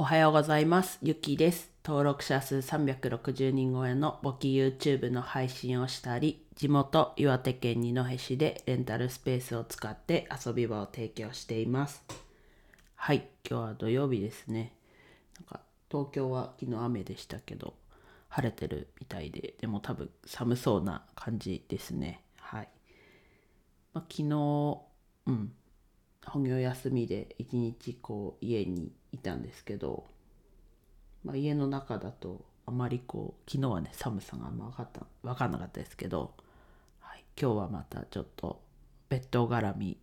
おはようございます。ゆきです。登録者数360人超えの簿記 YouTube の配信をしたり、地元岩手県二戸市でレンタルスペースを使って遊び場を提供しています。はい、今日は土曜日ですね。なんか東京は昨日雨でしたけど、晴れてるみたいで、でも多分寒そうな感じですね。はい。まあ、昨日、うん、本業休みで一日こう家にいたんですけど、まあ、家の中だとあまりこう昨日はね寒さがあんま分かった分かんなかったですけど、はい、今日はまたちょっとベッド絡み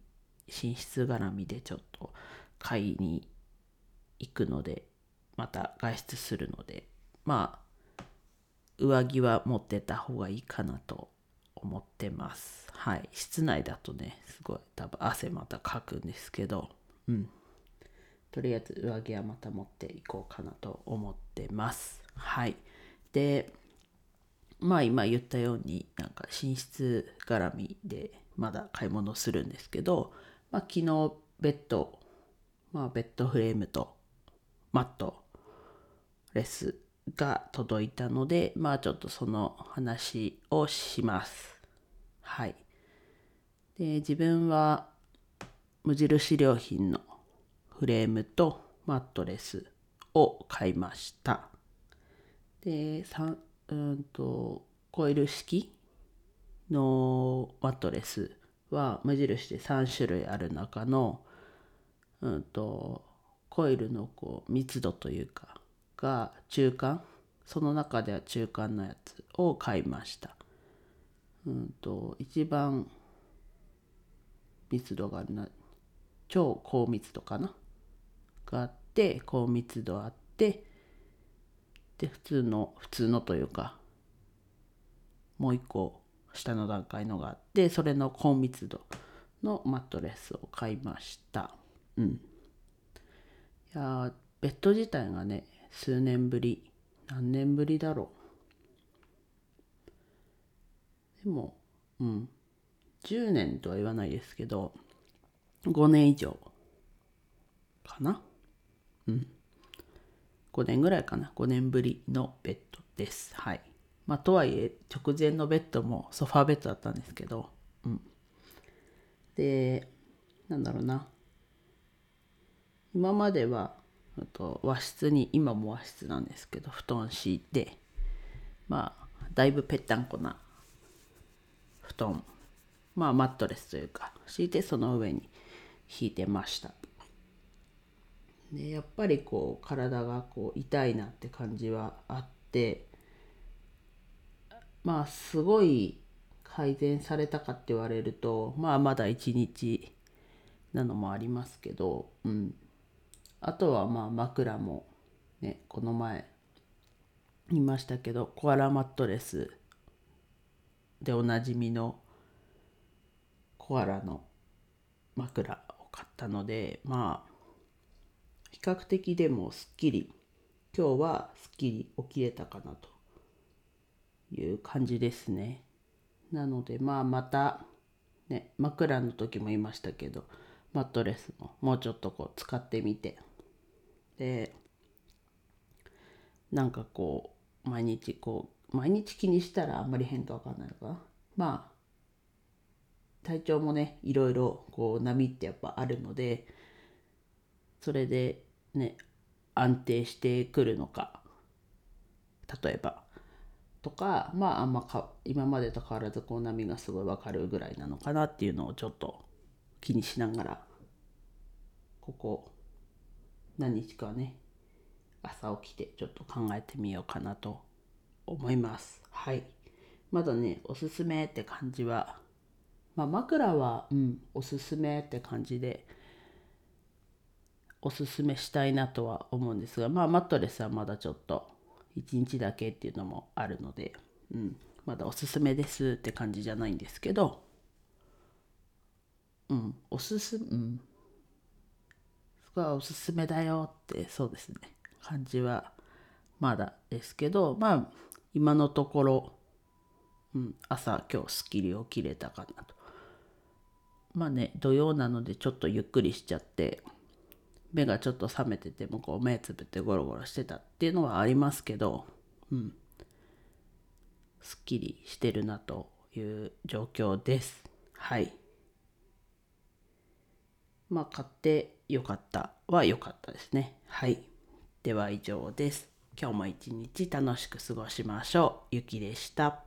寝室絡みでちょっと買いに行くのでまた外出するのでまあ上着は持ってた方がいいかなと思ってます。はい。室内だとね、すごい多分汗またかくんですけど、うん。とりあえず上着はまた持っていこうかなと思ってます。はい。で、まあ今言ったようになんか寝室絡みでまだ買い物するんですけど、まあ昨日ベッド、まあベッドフレームとマットレスが届いたので、まあちょっとその話をします。はい。で、自分は無印良品のフレームとマットレスを買いました。で、うんと、コイル式のマットレスは無印で3種類ある中の、うんと、コイルのこう密度というかが中間？その中では中間のやつを買いました。うんと一番密度がな超高密度かな？があって高密度あってで普通の普通のというかもう一個下の段階のがあってそれの高密度のマットレスを買いました。うん。いやベッド自体がね数年ぶり。何年ぶりだろう。でもうん。10年とは言わないですけど5年以上かな。うん。5年ぐらいかな。5年ぶりのベッドです。はい。まあとはいえ直前のベッドもソファーベッドだったんですけどうん。でなんだろうな。今まではと和室に今も和室なんですけど布団敷いてまあだいぶぺったんこな布団まあマットレスというか敷いてその上に引いてました。でやっぱりこう体がこう痛いなって感じはあってまあすごい改善されたかって言われるとまあまだ一日なのもありますけどうん。あとはまあ枕もねこの前言いましたけどコアラマットレスでおなじみのコアラの枕を買ったのでまあ比較的でもすっきり今日はすっきり起きれたかなという感じですね。なのでまあまたね枕の時も言いましたけどマットレスももうちょっとこう使ってみてでなんかこう毎日こう毎日気にしたらあんまり変化わかんないのかな。まあ体調もねいろいろこう波ってやっぱあるのでそれでね安定してくるのか。例えば。とかまああんまか今までと変わらずこう波がすごいわかるぐらいなのかなっていうのをちょっと気にしながらここ何日かね朝起きてちょっと考えてみようかなと思います。はい。まだねおすすめって感じはまあ枕はうんおすすめって感じでおすすめしたいなとは思うんですがまあマットレスはまだちょっと1日だけっていうのもあるのでうんまだおすすめですって感じじゃないんですけどうん、おすすうん、すごいおすすめだよってそうですね感じはまだですけどまあ今のところ、うん、朝今日すっきり起きれたかなとまあね土曜なのでちょっとゆっくりしちゃって目がちょっと覚めててもこう目つぶってゴロゴロしてたっていうのはありますけど、うん、すっきりしてるなという状況です。はい。まあ買ってよかったは良かったですね。はい。では以上です。今日も一日楽しく過ごしましょう。ゆきでした。